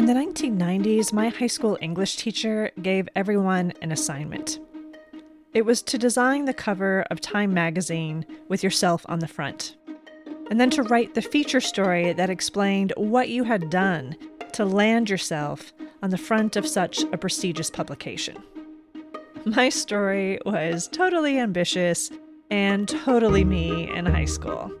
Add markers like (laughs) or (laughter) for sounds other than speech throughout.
In the 1990s, my high school English teacher gave everyone an assignment. It was to design the cover of Time magazine with yourself on the front, and then to write the feature story that explained what you had done to land yourself on the front of such a prestigious publication. My story was totally ambitious and totally me in high school.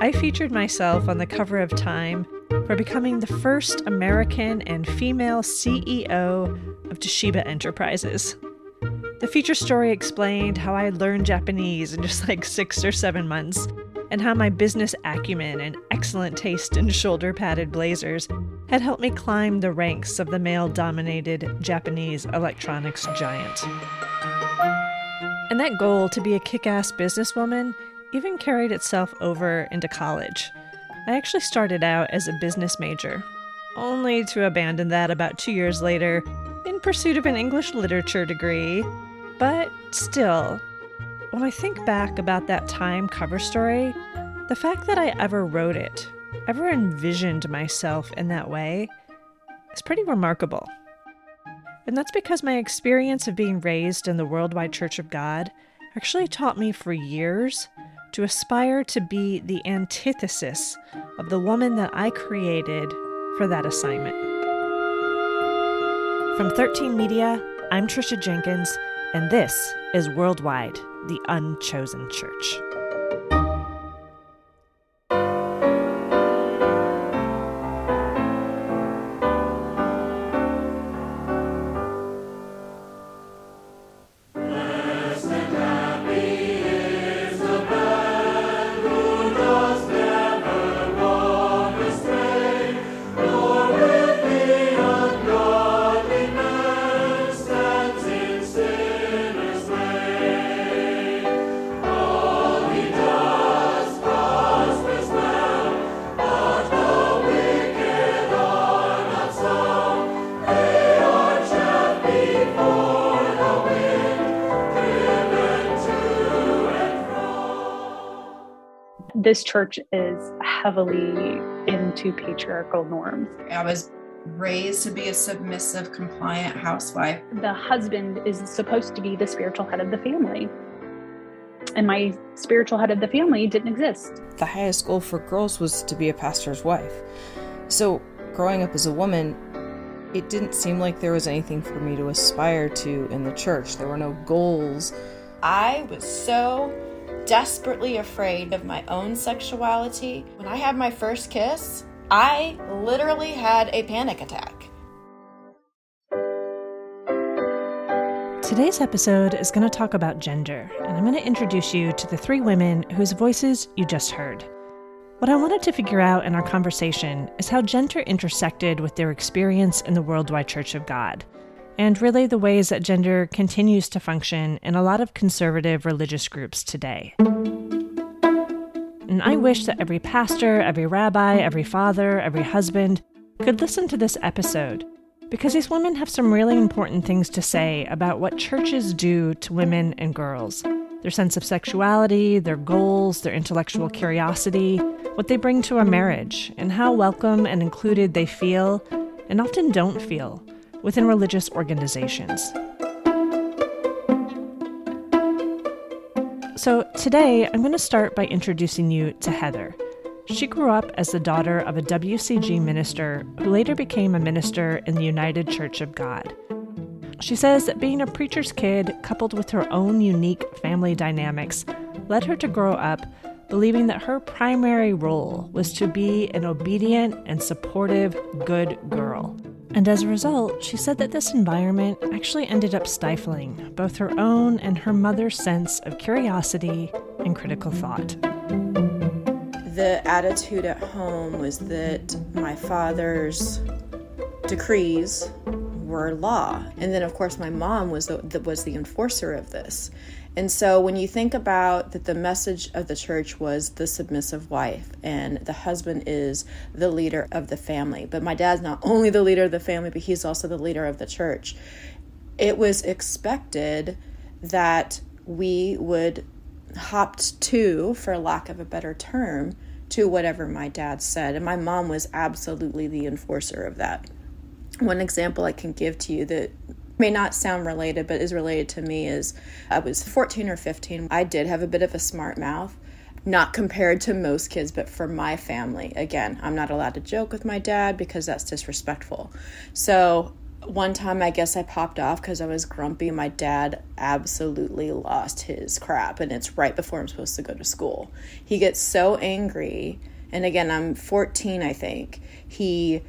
I featured myself on the cover of Time for becoming the first American and female CEO of Toshiba Enterprises. The feature story explained how I learned Japanese in just like six or seven months, and how my business acumen and excellent taste in shoulder padded blazers had helped me climb the ranks of the male dominated Japanese electronics giant. And that goal to be a kick ass businesswoman even carried itself over into college. I actually started out as a business major, only to abandon that about two years later in pursuit of an English literature degree. But still, when I think back about that time cover story, the fact that I ever wrote it, ever envisioned myself in that way, is pretty remarkable. And that's because my experience of being raised in the Worldwide Church of God actually taught me for years to aspire to be the antithesis of the woman that I created for that assignment. From 13 Media, I'm Tricia Jenkins, and this is Worldwide, the Unchosen Church. This church is heavily into patriarchal norms. I was raised to be a submissive, compliant housewife. The husband is supposed to be the spiritual head of the family. And my spiritual head of the family didn't exist. The highest goal for girls was to be a pastor's wife. So, growing up as a woman, it didn't seem like there was anything for me to aspire to in the church. There were no goals. I was so desperately afraid of my own sexuality. When I had my first kiss, I literally had a panic attack. Today's episode is going to talk about gender, and I'm going to introduce you to the three women whose voices you just heard. What I wanted to figure out in our conversation is how gender intersected with their experience in the Worldwide Church of God and really the ways that gender continues to function in a lot of conservative religious groups today. And I wish that every pastor, every rabbi, every father, every husband could listen to this episode because these women have some really important things to say about what churches do to women and girls their sense of sexuality, their goals, their intellectual curiosity, what they bring to a marriage, and how welcome and included they feel and often don't feel within religious organizations. So, today I'm going to start by introducing you to Heather. She grew up as the daughter of a WCG minister who later became a minister in the United Church of God. She says that being a preacher's kid, coupled with her own unique family dynamics, led her to grow up believing that her primary role was to be an obedient and supportive good girl. And as a result, she said that this environment actually ended up stifling both her own and her mother's sense of curiosity and critical thought. The attitude at home was that my father's decrees were law. And then, of course, my mom was the, was the enforcer of this. And so when you think about that the message of the church was the submissive wife and the husband is the leader of the family. But my dad's not only the leader of the family, but he's also the leader of the church. It was expected that we would hopped to, for lack of a better term, to whatever my dad said. And my mom was absolutely the enforcer of that. one example I can give to you that may not sound related but is related to me is I was 14 or 15. I did have a bit of a smart mouth, not compared to most kids, but for my family. Again, I'm not allowed to joke with my dad because that's disrespectful. So one time I guess I popped off because I was grumpy. My dad absolutely lost his crap, and it's right before I'm supposed to go to school. He gets so angry, and again, I'm 14, I think. He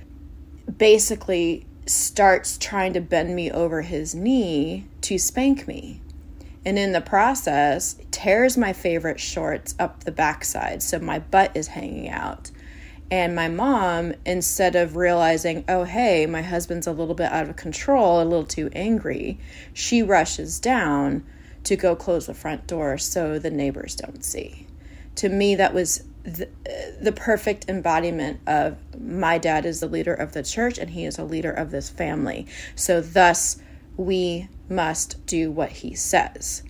basically starts trying to bend me over his knee to spank me. And in the process, tears my favorite shorts up the backside, so my butt is hanging out. And my mom, instead of realizing, oh, hey, my husband's a little bit out of control, a little too angry, she rushes down to go close the front door so the neighbors don't see. To me, that was the, the perfect embodiment of my dad is the leader of the church and he is a leader of this family. So, thus, we must do what he says.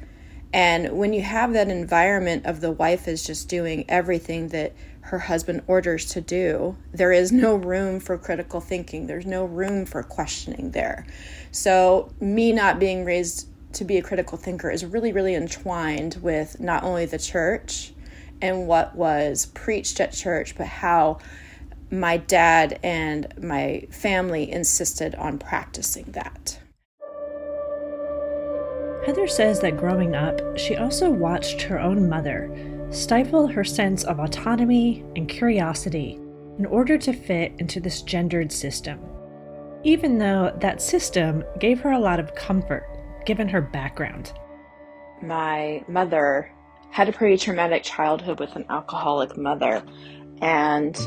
And when you have that environment of the wife is just doing everything that her husband orders to do, there is no room for critical thinking. There's no room for questioning there. So, me not being raised to be a critical thinker is really, really entwined with not only the church and what was preached at church, but how my dad and my family insisted on practicing that. Heather says that growing up, she also watched her own mother stifle her sense of autonomy and curiosity in order to fit into this gendered system, even though that system gave her a lot of comfort given her background. My mother had a pretty traumatic childhood with an alcoholic mother, and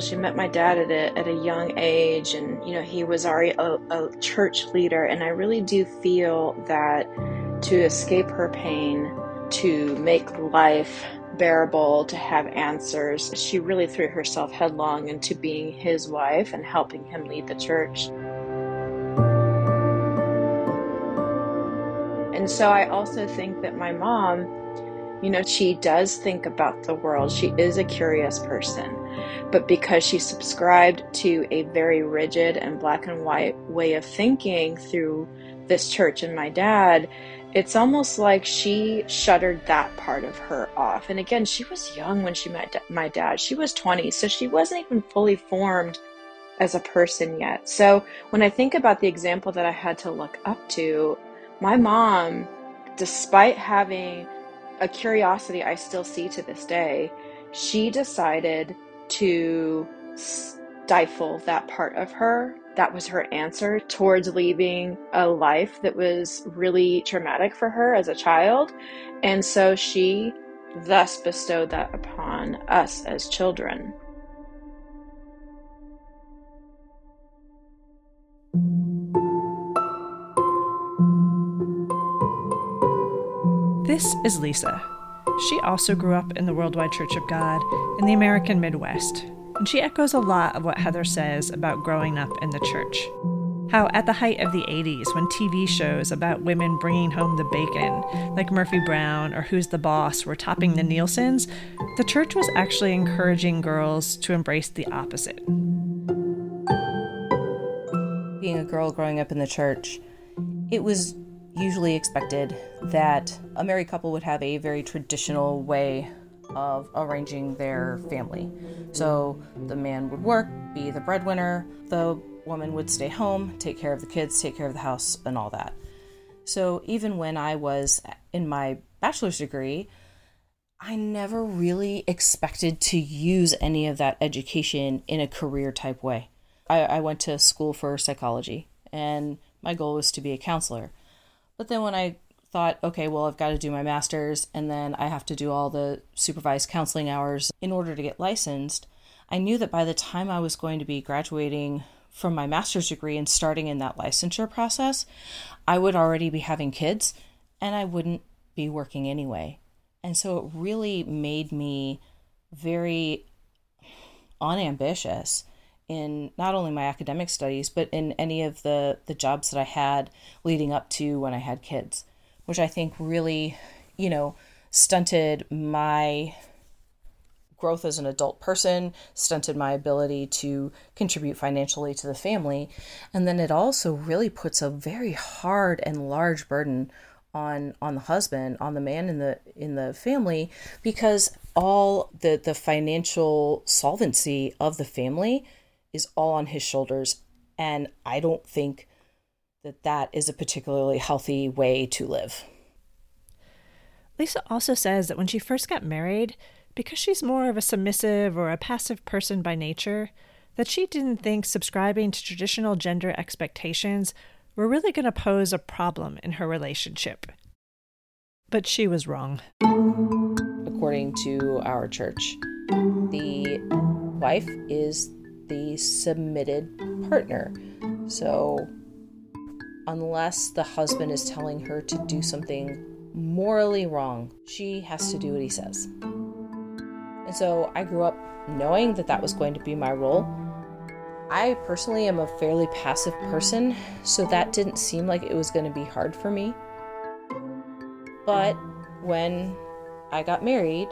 she met my dad at a, at a young age, and you know, he was already a, a church leader, and I really do feel that to escape her pain to make life bearable, to have answers. She really threw herself headlong into being his wife and helping him lead the church. And so I also think that my mom, you know, she does think about the world. She is a curious person. But because she subscribed to a very rigid and black and white way of thinking through this church and my dad, it's almost like she shuttered that part of her off. And again, she was young when she met my dad. She was 20, so she wasn't even fully formed as a person yet. So when I think about the example that I had to look up to, my mom, despite having a curiosity I still see to this day, she decided to stifle that part of her that was her answer towards leaving a life that was really traumatic for her as a child. And so she thus bestowed that upon us as children. This is Lisa. She also grew up in the Worldwide Church of God in the American Midwest, and she echoes a lot of what Heather says about growing up in the church. How, at the height of the 80s, when TV shows about women bringing home the bacon, like Murphy Brown or Who's the Boss, were topping the Nielsen's, the church was actually encouraging girls to embrace the opposite. Being a girl growing up in the church, it was usually expected that a married couple would have a very traditional way of arranging their family. So the man would work, be the breadwinner, the woman would stay home, take care of the kids, take care of the house, and all that. So even when I was in my bachelor's degree, I never really expected to use any of that education in a career type way. I, I went to school for psychology, and my goal was to be a counselor. But then when I thought, okay, well, I've got to do my master's and then I have to do all the supervised counseling hours in order to get licensed. I knew that by the time I was going to be graduating from my master's degree and starting in that licensure process, I would already be having kids and I wouldn't be working anyway. And so it really made me very unambitious in not only my academic studies but in any of the the jobs that I had leading up to when I had kids which I think really, you know, stunted my growth as an adult person, stunted my ability to contribute financially to the family. And then it also really puts a very hard and large burden on on the husband, on the man in the in the family because all the the financial solvency of the family is all on his shoulders and I don't think that that is a particularly healthy way to live. Lisa also says that when she first got married, because she's more of a submissive or a passive person by nature, that she didn't think subscribing to traditional gender expectations were really going to pose a problem in her relationship. But she was wrong. According to our church, the wife is the submitted partner. So, unless the husband is telling her to do something morally wrong, she has to do what he says. And so I grew up knowing that that was going to be my role. I personally am a fairly passive person, so that didn't seem like it was going to be hard for me. But when I got married,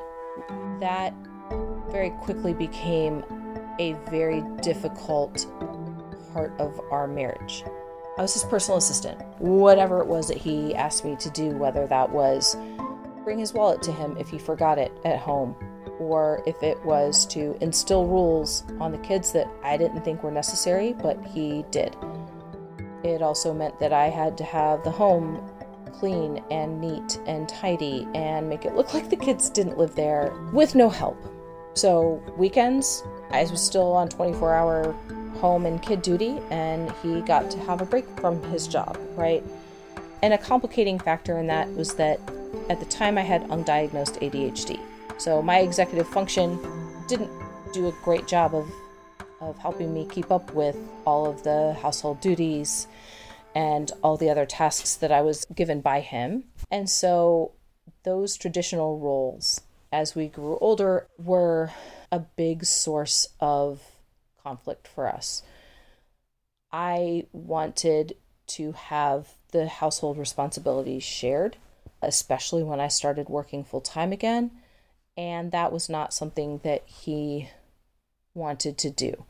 that very quickly became a very difficult part of our marriage. I was his personal assistant. Whatever it was that he asked me to do, whether that was bring his wallet to him if he forgot it at home, or if it was to instill rules on the kids that I didn't think were necessary, but he did. It also meant that I had to have the home clean and neat and tidy and make it look (laughs) like the kids didn't live there with no help. So, weekends, I was still on 24 hour home and kid duty, and he got to have a break from his job, right? And a complicating factor in that was that at the time I had undiagnosed ADHD. So my executive function didn't do a great job of of helping me keep up with all of the household duties and all the other tasks that I was given by him. And so those traditional roles as we grew older were a big source of conflict for us. I wanted to have the household responsibilities shared, especially when I started working full time again and that was not something that he wanted to do.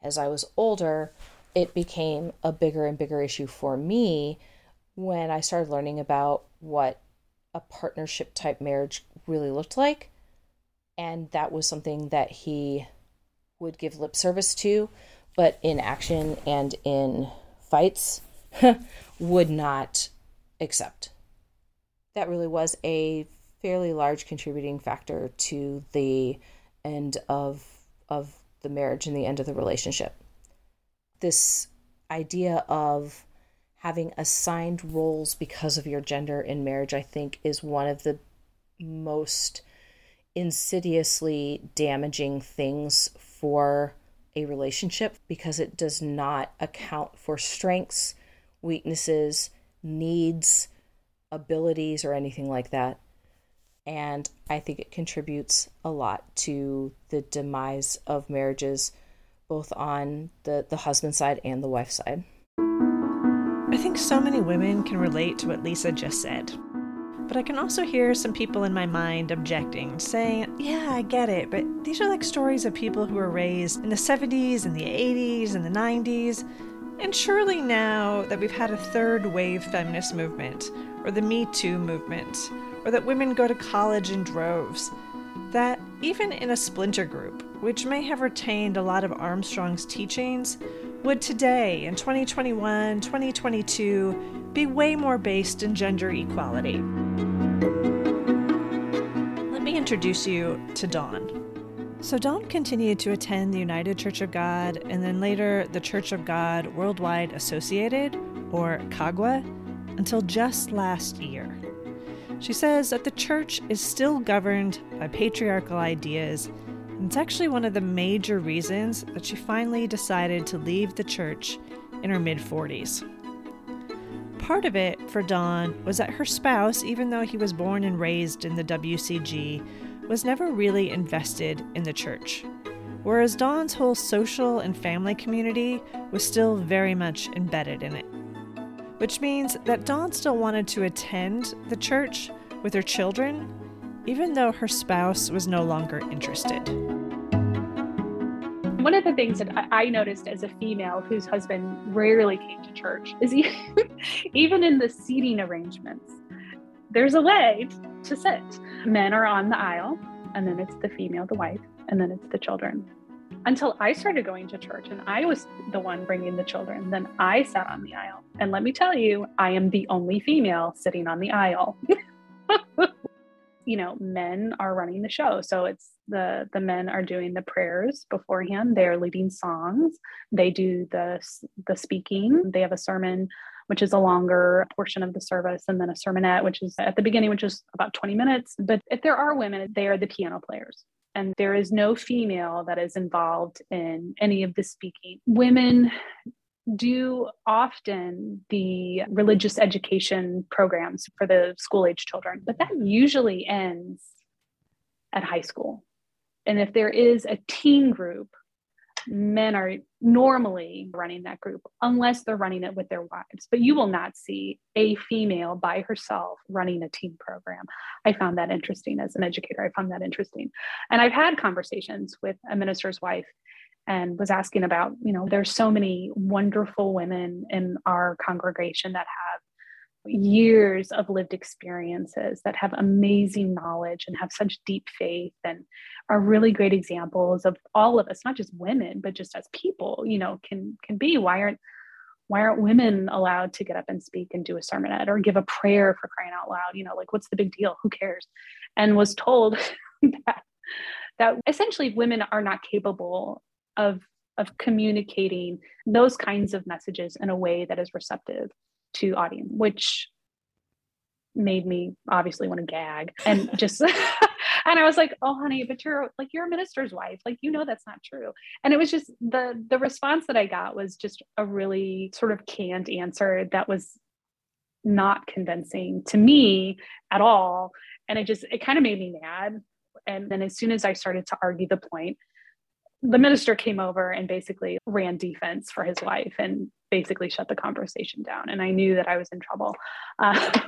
As I was older, it became a bigger and bigger issue for me when I started learning about what a partnership type marriage really looked like. And that was something that he would give lip service to, but in action and in fights (laughs) would not accept. That really was a fairly large contributing factor to the end of of the marriage and the end of the relationship. This idea of having assigned roles because of your gender in marriage, I think, is one of the most insidiously damaging things for a relationship because it does not account for strengths, weaknesses, needs, abilities, or anything like that and I think it contributes a lot to the demise of marriages, both on the, the husband side and the wife side. I think so many women can relate to what Lisa just said. But I can also hear some people in my mind objecting, saying, Yeah, I get it, but these are like stories of people who were raised in the 70s and the 80s and the 90s. And surely now that we've had a third wave feminist movement, or the Me Too movement, or that women go to college in droves. That even in a splinter group, which may have retained a lot of Armstrong's teachings, would today, in 2021, 2022, be way more based in gender equality. Introduce you to Dawn. So, Dawn continued to attend the United Church of God and then later the Church of God Worldwide Associated, or COGWA, until just last year. She says that the church is still governed by patriarchal ideas, and it's actually one of the major reasons that she finally decided to leave the church in her mid 40s. Part of it for Dawn was that her spouse, even though he was born and raised in the WCG, was never really invested in the church. Whereas Dawn's whole social and family community was still very much embedded in it which means that Dawn still wanted to attend the church with her children, even though her spouse was no longer interested. One of the things that I noticed as a female whose husband rarely came to church is (laughs) even in the seating arrangements, there's a way to sit. Men are on the aisle, and then it's the female, the wife, and then it's the children. Until I started going to church and I was the one bringing the children, then I sat on the aisle. And let me tell you, I am the only female sitting on the aisle. (laughs) you know, men are running the show. So it's the the men are doing the prayers beforehand. They're leading songs. They do the the speaking. They have a sermon which is a longer portion of the service, and then a sermonette, which is at the beginning, which is about 20 minutes. But if there are women, they are the piano players. And there is no female that is involved in any of the speaking. Women do often the religious education programs for the school age children, but that usually ends at high school. And if there is a teen group, men are normally running that group unless they're running it with their wives. But you will not see a female by herself running a teen program. I found that interesting as an educator. I found that interesting. And I've had conversations with a minister's wife and was asking about, you know, there's so many wonderful women in our congregation that have years of lived experiences that have amazing knowledge and have such deep faith and are really great examples of all of us not just women but just as people you know can can be. Why aren't why aren't women allowed to get up and speak and do a sermonette or give a prayer for crying out loud? You know like what's the big deal? Who cares? And was told (laughs) that that essentially women are not capable of of communicating those kinds of messages in a way that is receptive to audience, which made me obviously want to gag and (laughs) just (laughs) and I was like, "Oh, honey, but you're like you're a minister's wife. Like you know that's not true." And it was just the the response that I got was just a really sort of canned answer that was not convincing to me at all, and it just it kind of made me mad. And then as soon as I started to argue the point, the minister came over and basically ran defense for his wife and basically shut the conversation down. And I knew that I was in trouble. Uh,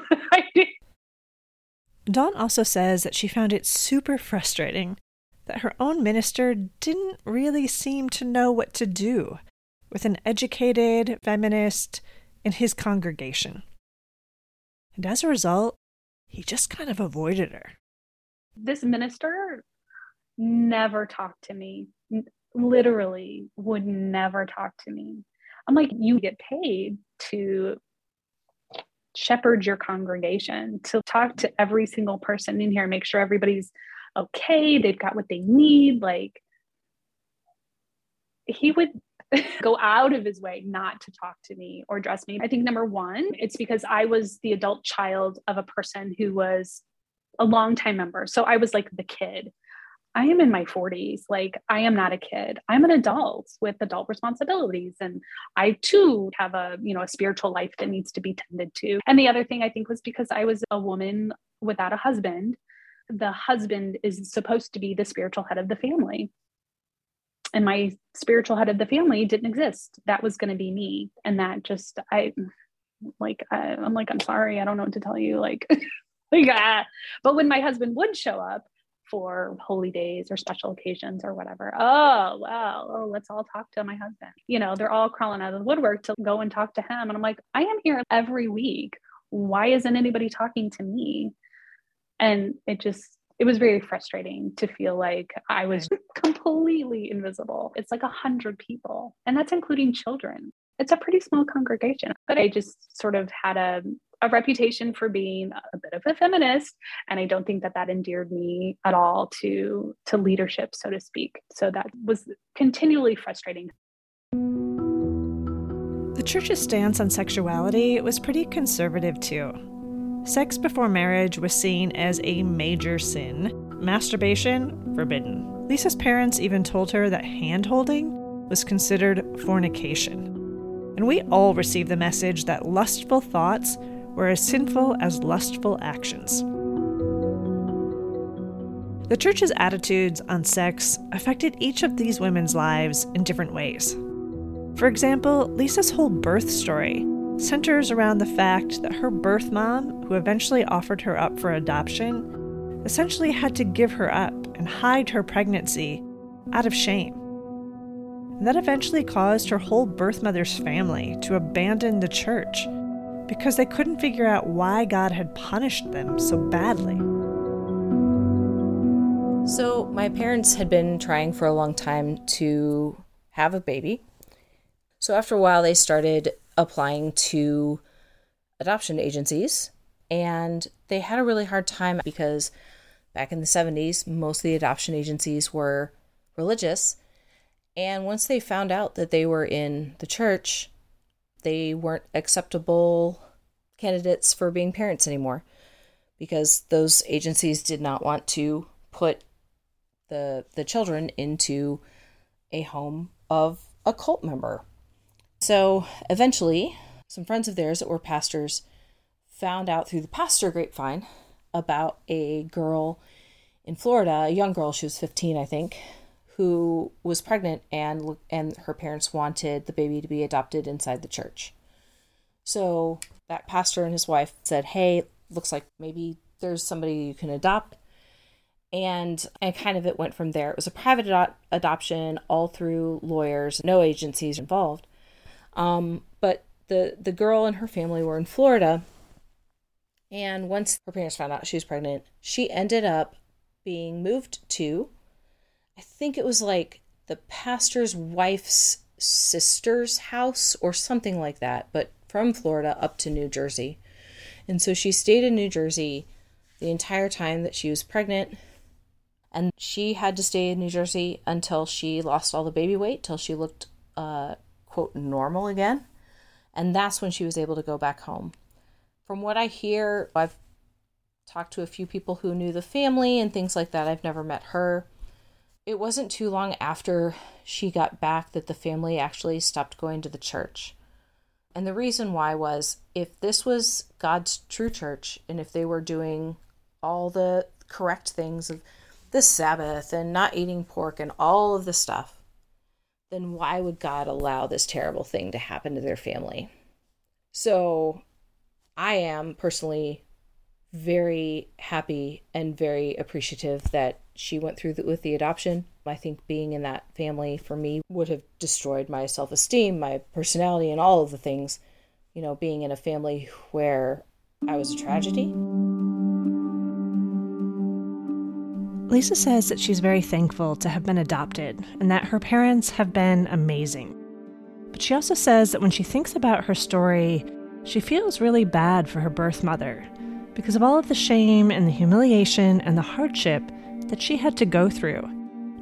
(laughs) Dawn also says that she found it super frustrating that her own minister didn't really seem to know what to do with an educated feminist in his congregation. And as a result, he just kind of avoided her. This minister never talked to me literally would never talk to me. I'm like, you get paid to shepherd your congregation, to talk to every single person in here, make sure everybody's okay, they've got what they need. Like, he would (laughs) go out of his way not to talk to me or dress me. I think number one, it's because I was the adult child of a person who was a longtime member. So I was like the kid. I am in my 40s. Like, I am not a kid. I'm an adult with adult responsibilities. And I too have a, you know, a spiritual life that needs to be tended to. And the other thing I think was because I was a woman without a husband, the husband is supposed to be the spiritual head of the family. And my spiritual head of the family didn't exist. That was going to be me. And that just, I, like, I, I'm like, I'm sorry. I don't know what to tell you. Like, (laughs) like, ah. but when my husband would show up, for holy days or special occasions or whatever. Oh, wow. Oh, let's all talk to my husband. You know, they're all crawling out of the woodwork to go and talk to him. And I'm like, I am here every week. Why isn't anybody talking to me? And it just, it was very frustrating to feel like I was (laughs) completely invisible. It's like a hundred people, and that's including children. It's a pretty small congregation, but I just sort of had a a reputation for being a bit of a feminist and i don't think that that endeared me at all to to leadership so to speak. So that was continually frustrating. The church's stance on sexuality was pretty conservative too. Sex before marriage was seen as a major sin masturbation forbidden. Lisa's parents even told her that hand holding was considered fornication. And we all receive the message that lustful thoughts were as sinful as lustful actions. The church's attitudes on sex affected each of these women's lives in different ways. For example, Lisa's whole birth story centers around the fact that her birth mom, who eventually offered her up for adoption, essentially had to give her up and hide her pregnancy out of shame. And that eventually caused her whole birth mother's family to abandon the church because they couldn't figure out why God had punished them so badly. So, my parents had been trying for a long time to have a baby. So, after a while, they started applying to adoption agencies, and they had a really hard time because back in the 70s, most of the adoption agencies were religious. And once they found out that they were in the church, they weren't acceptable candidates for being parents anymore because those agencies did not want to put the the children into a home of a cult member. So eventually, some friends of theirs that were pastors found out through the pastor grapevine about a girl in Florida, a young girl, she was 15, I think, who was pregnant and and her parents wanted the baby to be adopted inside the church. So that pastor and his wife said, "Hey, looks like maybe there's somebody you can adopt." And and kind of it went from there. It was a private ad- adoption, all through lawyers, no agencies involved. Um, but the the girl and her family were in Florida, and once her parents found out she was pregnant, she ended up being moved to, I think it was like the pastor's wife's sister's house or something like that, but from Florida up to New Jersey. And so she stayed in New Jersey the entire time that she was pregnant. And she had to stay in New Jersey until she lost all the baby weight, till she looked, uh, quote, normal again. And that's when she was able to go back home. From what I hear, I've talked to a few people who knew the family and things like that. I've never met her. It wasn't too long after she got back that the family actually stopped going to the church. And the reason why was if this was God's true church and if they were doing all the correct things of the Sabbath and not eating pork and all of the stuff, then why would God allow this terrible thing to happen to their family? So I am personally very happy and very appreciative that she went through the, with the adoption. I think being in that family for me would have destroyed my self esteem, my personality, and all of the things. You know, being in a family where I was a tragedy. Lisa says that she's very thankful to have been adopted and that her parents have been amazing. But she also says that when she thinks about her story, she feels really bad for her birth mother because of all of the shame and the humiliation and the hardship that she had to go through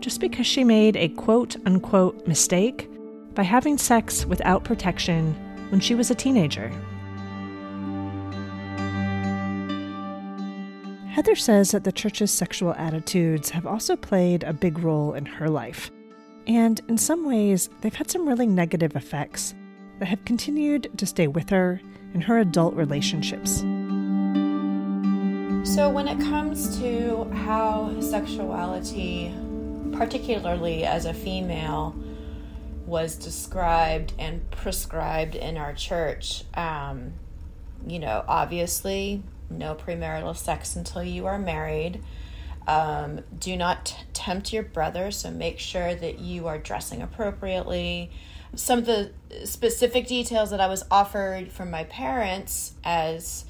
just because she made a quote unquote mistake by having sex without protection when she was a teenager. Heather says that the church's sexual attitudes have also played a big role in her life. And in some ways, they've had some really negative effects that have continued to stay with her in her adult relationships. So, when it comes to how sexuality, particularly as a female, was described and prescribed in our church, um, you know, obviously, no premarital sex until you are married. Um, do not t- tempt your brother, so make sure that you are dressing appropriately. Some of the specific details that I was offered from my parents as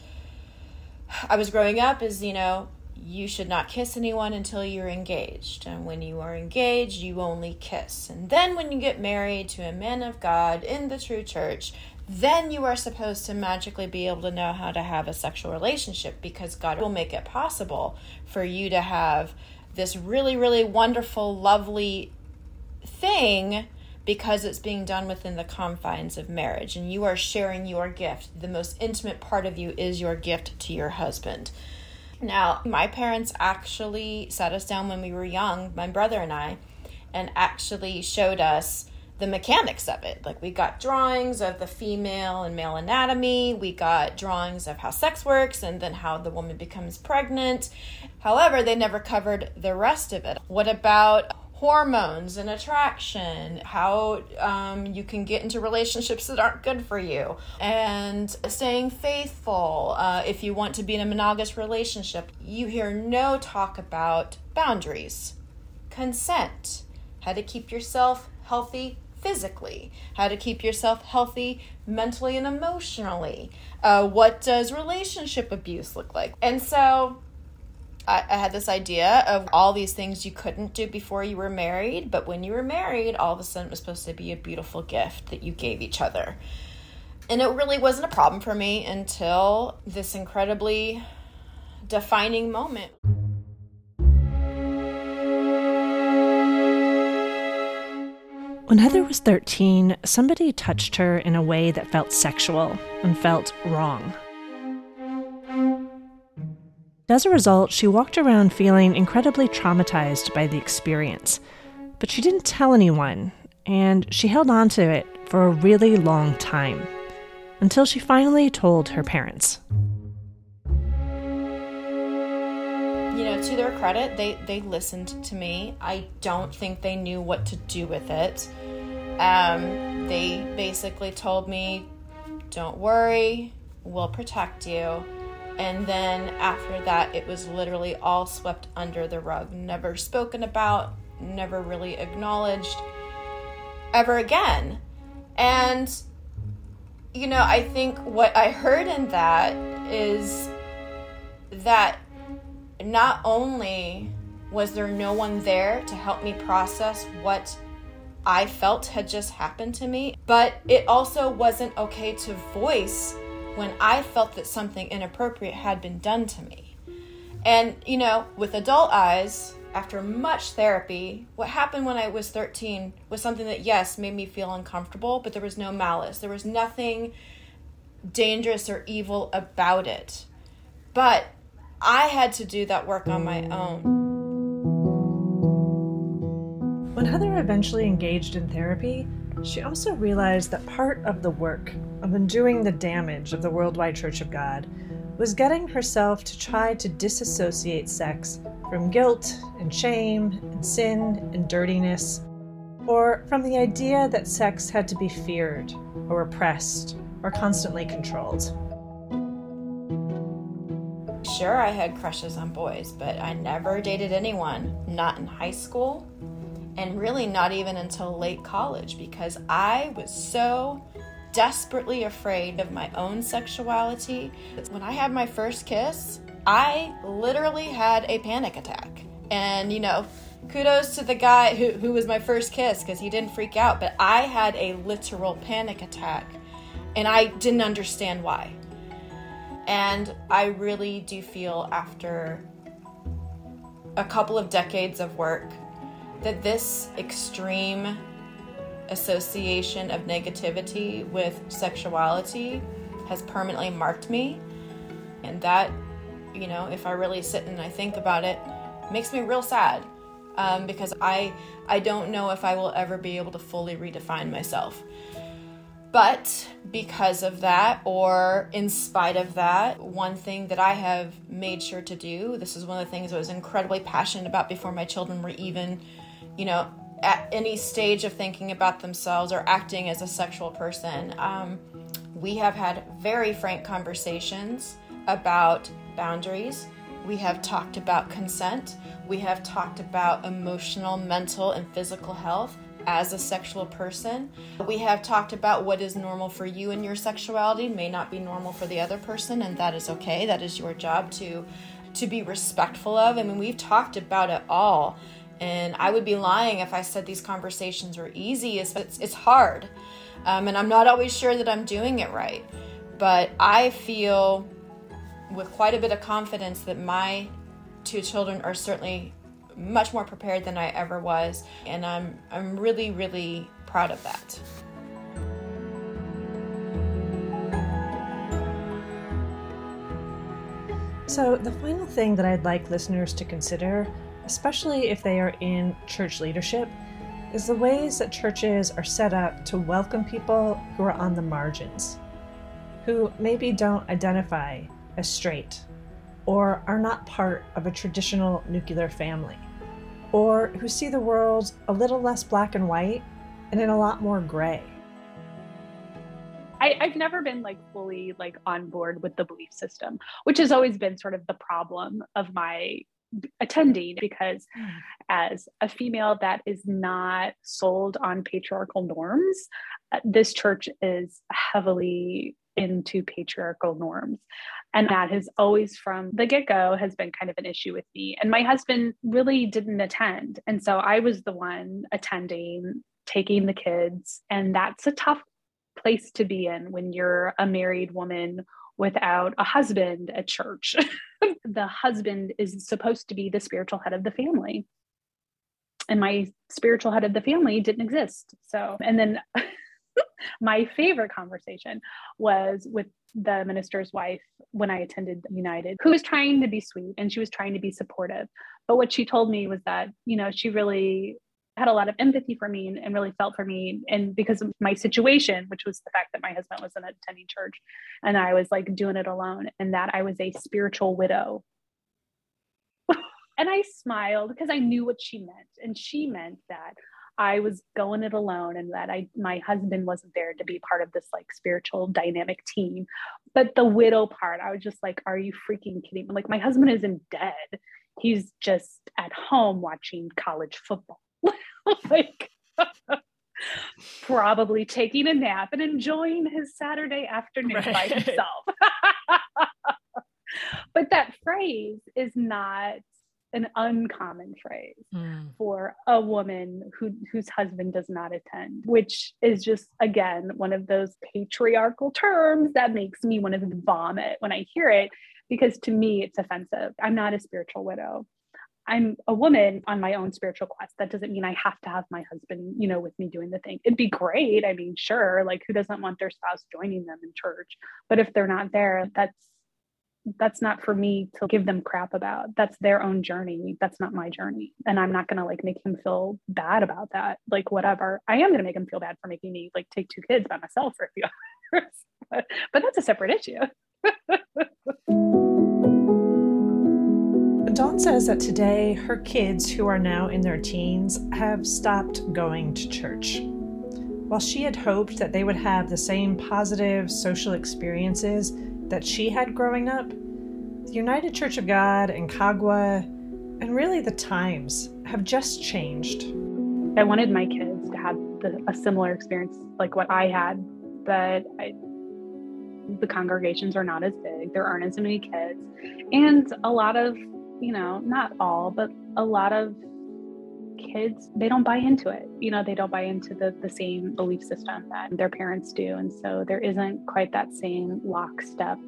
I was growing up is, you know, you should not kiss anyone until you're engaged. And when you are engaged, you only kiss. And then when you get married to a man of God in the true church, then you are supposed to magically be able to know how to have a sexual relationship because God will make it possible for you to have this really, really wonderful, lovely thing because it's being done within the confines of marriage and you are sharing your gift. The most intimate part of you is your gift to your husband. Now, my parents actually sat us down when we were young, my brother and I, and actually showed us the mechanics of it. Like we got drawings of the female and male anatomy, we got drawings of how sex works and then how the woman becomes pregnant. However, they never covered the rest of it. What about hormones and attraction, how um, you can get into relationships that aren't good for you, and staying faithful uh, if you want to be in a monogamous relationship. You hear no talk about boundaries, consent, how to keep yourself healthy physically, how to keep yourself healthy mentally and emotionally. Uh, what does relationship abuse look like? And so I, I had this idea of all these things you couldn't do before you were married, but when you were married, all of a sudden it was supposed to be a beautiful gift that you gave each other. And it really wasn't a problem for me until this incredibly defining moment. When Heather was 13, somebody touched her in a way that felt sexual and felt wrong. As a result, she walked around feeling incredibly traumatized by the experience. But she didn't tell anyone, and she held on to it for a really long time until she finally told her parents. You know, to their credit, they, they listened to me. I don't think they knew what to do with it. Um, they basically told me, don't worry, we'll protect you and then after that, it was literally all swept under the rug, never spoken about, never really acknowledged ever again. And, you know, I think what I heard in that is that not only was there no one there to help me process what I felt had just happened to me, but it also wasn't okay to voice when I felt that something inappropriate had been done to me. And, you know, with adult eyes, after much therapy, what happened when I was 13 was something that, yes, made me feel uncomfortable, but there was no malice. There was nothing dangerous or evil about it. But I had to do that work on my own. When Heather eventually engaged in therapy, she also realized that part of the work of undoing the damage of the Worldwide Church of God was getting herself to try to disassociate sex from guilt and shame and sin and dirtiness, or from the idea that sex had to be feared or oppressed or constantly controlled. Sure, I had crushes on boys, but I never dated anyone, not in high school, and really not even until late college because I was so desperately afraid of my own sexuality. When I had my first kiss, I literally had a panic attack. And, you know, kudos to the guy who, who was my first kiss because he didn't freak out, but I had a literal panic attack and I didn't understand why. And I really do feel after a couple of decades of work that this extreme association of negativity with sexuality has permanently marked me. And that, you know, if I really sit and I think about it, makes me real sad. Um, because I I don't know if I will ever be able to fully redefine myself. But because of that, or in spite of that, one thing that I have made sure to do, this is one of the things I was incredibly passionate about before my children were even you know, at any stage of thinking about themselves or acting as a sexual person. Um, we have had very frank conversations about boundaries. We have talked about consent. We have talked about emotional, mental, and physical health as a sexual person. We have talked about what is normal for you and your sexuality may not be normal for the other person, and that is okay. That is your job to to be respectful of. I mean, we've talked about it all. And I would be lying if I said these conversations were easy. It's, it's hard. Um, and I'm not always sure that I'm doing it right. But I feel with quite a bit of confidence that my two children are certainly much more prepared than I ever was. And I'm, I'm really, really proud of that. So, the final thing that I'd like listeners to consider especially if they are in church leadership, is the ways that churches are set up to welcome people who are on the margins, who maybe don't identify as straight or are not part of a traditional nuclear family. or who see the world a little less black and white and in a lot more gray. I, have never been like fully like on board with the belief system, which has always been sort of the problem of my attending because mm. as a female that is not sold on patriarchal norms, uh, this church is heavily into patriarchal norms. And that has always from the get go has been kind of an issue with me. And my husband really didn't attend. And so I was the one attending, taking the kids. And that's a tough place to be in when you're a married woman without a husband at church. (laughs) the husband is supposed to be the spiritual head of the family. And my spiritual head of the family didn't exist. So, and then (laughs) my favorite conversation was with the minister's wife when I attended United, who was trying to be sweet and she was trying to be supportive. But what she told me was that, you know, she really had a lot of empathy for me and, and, really felt for me. And because of my situation, which was the fact that my husband wasn't attending church and I was like doing it alone, and that I was a spiritual widow. (laughs) and I smiled because I knew what she meant. And she meant that I was going it alone and that I my husband wasn't there to be part of this like spiritual dynamic team. But the widow part, I was just like, are you freaking kidding me? Like my husband isn't dead. He's just at home watching college football. (laughs) like (laughs) probably taking a nap and enjoying his Saturday afternoon right. by himself. (laughs) but that phrase is not an uncommon phrase mm. for a woman who whose husband does not attend which is just again one of those patriarchal terms that makes me want to vomit when i hear it because to me it's offensive i'm not a spiritual widow I'm a woman on my own spiritual quest. That doesn't mean I have to have my husband, you know, with me doing the thing. It'd be great. I mean, sure, like who doesn't want their spouse joining them in church? But if they're not there, that's that's not for me to give them crap about. That's their own journey. That's not my journey. And I'm not going to like make him feel bad about that. Like whatever. I am going to make him feel bad for making me like take two kids by myself for a few (laughs) hours. but, but that's a separate issue. (laughs) Dawn says that today her kids, who are now in their teens, have stopped going to church. While she had hoped that they would have the same positive social experiences that she had growing up, the United Church of God and COGWA, and really the times, have just changed. I wanted my kids to have the, a similar experience like what I had, but I, the congregations are not as big, there aren't as many kids, and a lot of you know, not all, but a lot of kids they don't buy into it. You know they don't buy into the the same belief system that their parents do. And so there isn't quite that same lockstep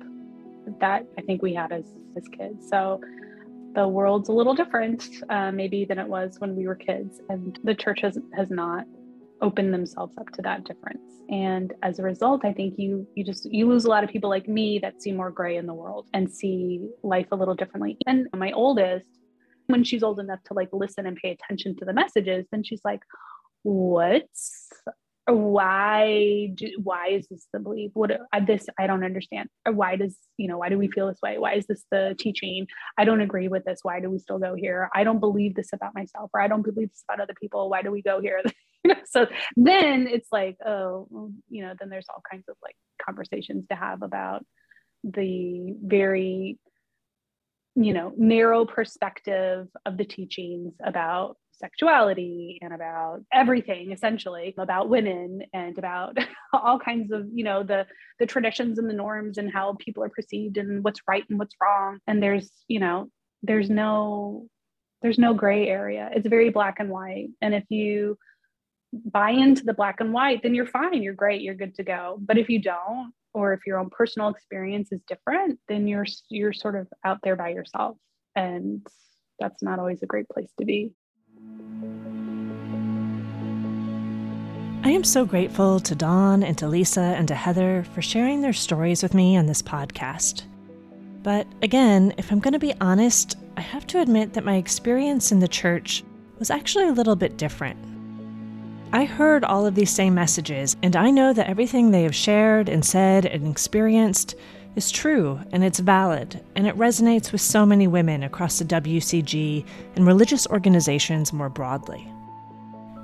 that i think we had as as kids. So the world's a little different uh, maybe than it was when we were kids. And the church has has not opened themselves up to that difference. And as a result i think you you just you lose a lot of people like me that see more gray in the world and see life a little differently. And my oldest when she's old enough to like listen and pay attention to the messages then she's like what's why do, why is this the belief what uh, this i don't understand. Why does you know why do we feel this way? Why is this the teaching? I don't agree with this. Why do we still go here? I don't believe this about myself or i don't believe this about other people. Why do we go here (laughs) (laughs) so then it's like oh you know then there's all kinds of like conversations to have about the very you know narrow perspective of the teachings about sexuality and about everything essentially about women and about (laughs) all kinds of you know the the traditions and the norms and how people are perceived and what's right and what's wrong. And there's you know there's no there's no gray area. It's very black and white. And if you buy into the black and white then you're fine you're great you're good to go but if you don't or if your own personal experience is different then you're you're sort of out there by yourself and that's not always a great place to be I am so grateful to Dawn and to Lisa and to Heather for sharing their stories with me on this podcast. But again, if I'm going to be honest, I have to admit that my experience in the church was actually a little bit different. I heard all of these same messages, and I know that everything they have shared and said and experienced is true and it's valid, and it resonates with so many women across the WCG and religious organizations more broadly.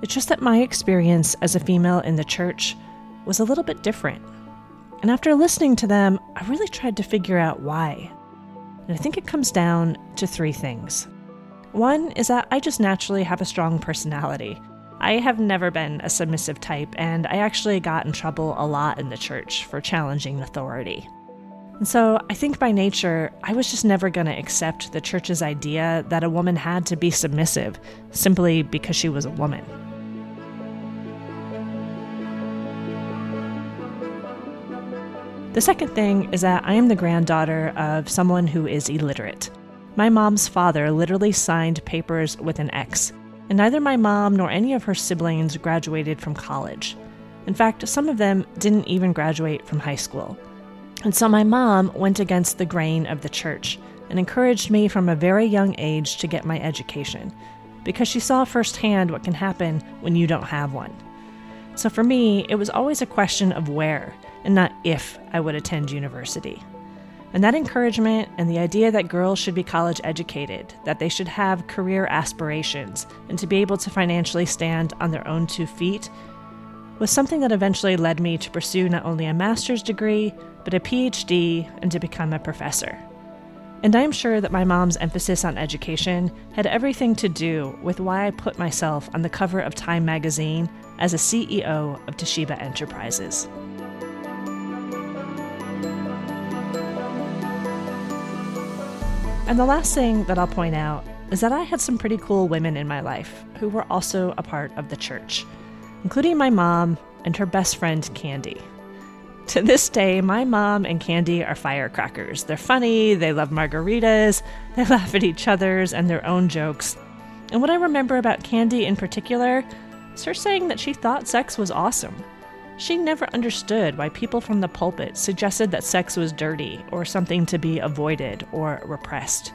It's just that my experience as a female in the church was a little bit different. And after listening to them, I really tried to figure out why. And I think it comes down to three things. One is that I just naturally have a strong personality. I have never been a submissive type, and I actually got in trouble a lot in the church for challenging authority. And so I think by nature, I was just never going to accept the church's idea that a woman had to be submissive simply because she was a woman. The second thing is that I am the granddaughter of someone who is illiterate. My mom's father literally signed papers with an X, and neither my mom nor any of her siblings graduated from college. In fact, some of them didn't even graduate from high school. And so my mom went against the grain of the church and encouraged me from a very young age to get my education because she saw firsthand what can happen when you don't have one. So for me, it was always a question of where and not if I would attend university. And that encouragement and the idea that girls should be college educated, that they should have career aspirations, and to be able to financially stand on their own two feet was something that eventually led me to pursue not only a master's degree, but a PhD and to become a professor. And I'm sure that my mom's emphasis on education had everything to do with why I put myself on the cover of Time magazine as a CEO of Toshiba Enterprises. And the last thing that I'll point out is that I had some pretty cool women in my life who were also a part of the church, including my mom and her best friend, Candy. To this day, my mom and Candy are firecrackers. They're funny, they love margaritas, (laughs) they laugh at each other's and their own jokes. And what I remember about Candy in particular is her saying that she thought sex was awesome. She never understood why people from the pulpit suggested that sex was dirty or something to be avoided or repressed.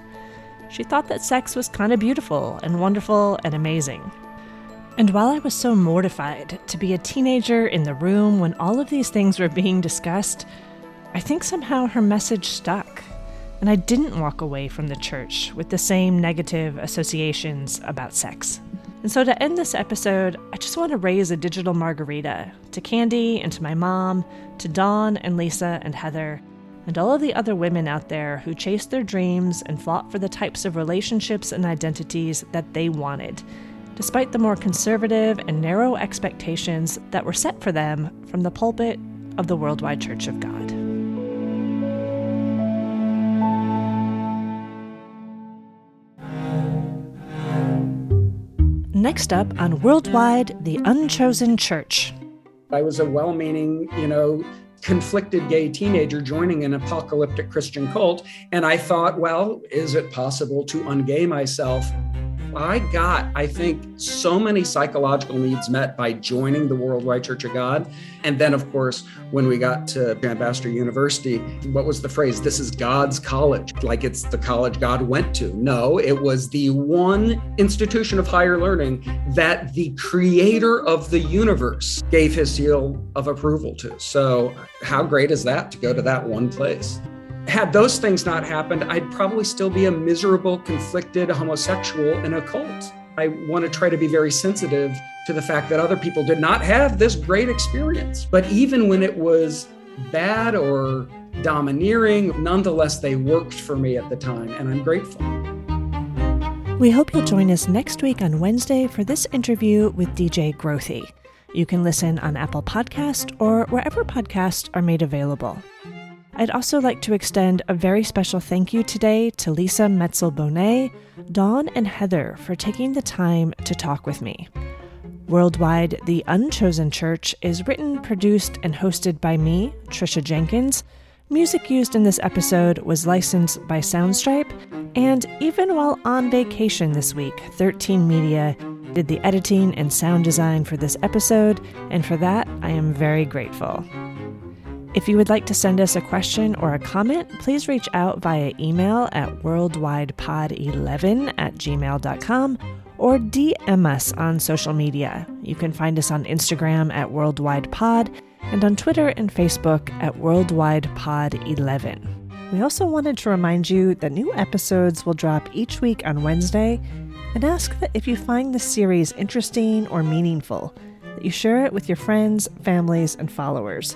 She thought that sex was kind of beautiful and wonderful and amazing. And while I was so mortified to be a teenager in the room when all of these things were being discussed, I think somehow her message stuck. And I didn't walk away from the church with the same negative associations about sex. And so, to end this episode, I just want to raise a digital margarita to Candy and to my mom, to Dawn and Lisa and Heather, and all of the other women out there who chased their dreams and fought for the types of relationships and identities that they wanted, despite the more conservative and narrow expectations that were set for them from the pulpit of the Worldwide Church of God. Next up on Worldwide, the Unchosen Church. I was a well meaning, you know, conflicted gay teenager joining an apocalyptic Christian cult. And I thought, well, is it possible to ungay myself I got, I think, so many psychological needs met by joining the Worldwide Church of God. And then, of course, when we got to Ambassador University, what was the phrase? This is God's college, like it's the college God went to. No, it was the one institution of higher learning that the creator of the universe gave his seal of approval to. So, how great is that to go to that one place? Had those things not happened, I'd probably still be a miserable, conflicted homosexual in a cult. I want to try to be very sensitive to the fact that other people did not have this great experience. But even when it was bad or domineering, nonetheless, they worked for me at the time, and I'm grateful. We hope you'll join us next week on Wednesday for this interview with DJ Grothe. You can listen on Apple Podcast or wherever podcasts are made available. I'd also like to extend a very special thank you today to Lisa Metzel Bonet, Dawn, and Heather for taking the time to talk with me. Worldwide, The Unchosen Church is written, produced, and hosted by me, Tricia Jenkins. Music used in this episode was licensed by Soundstripe, and even while on vacation this week, 13 Media did the editing and sound design for this episode, and for that, I am very grateful. If you would like to send us a question or a comment, please reach out via email at worldwidepod11 at gmail.com or DM us on social media. You can find us on Instagram at worldwidepod and on Twitter and Facebook at WorldwidePod11. We also wanted to remind you that new episodes will drop each week on Wednesday and ask that if you find this series interesting or meaningful, that you share it with your friends, families, and followers.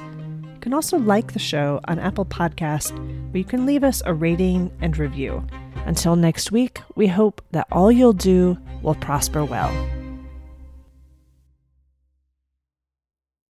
You can also like the show on Apple Podcast, where you can leave us a rating and review. Until next week, we hope that all you'll do will prosper well.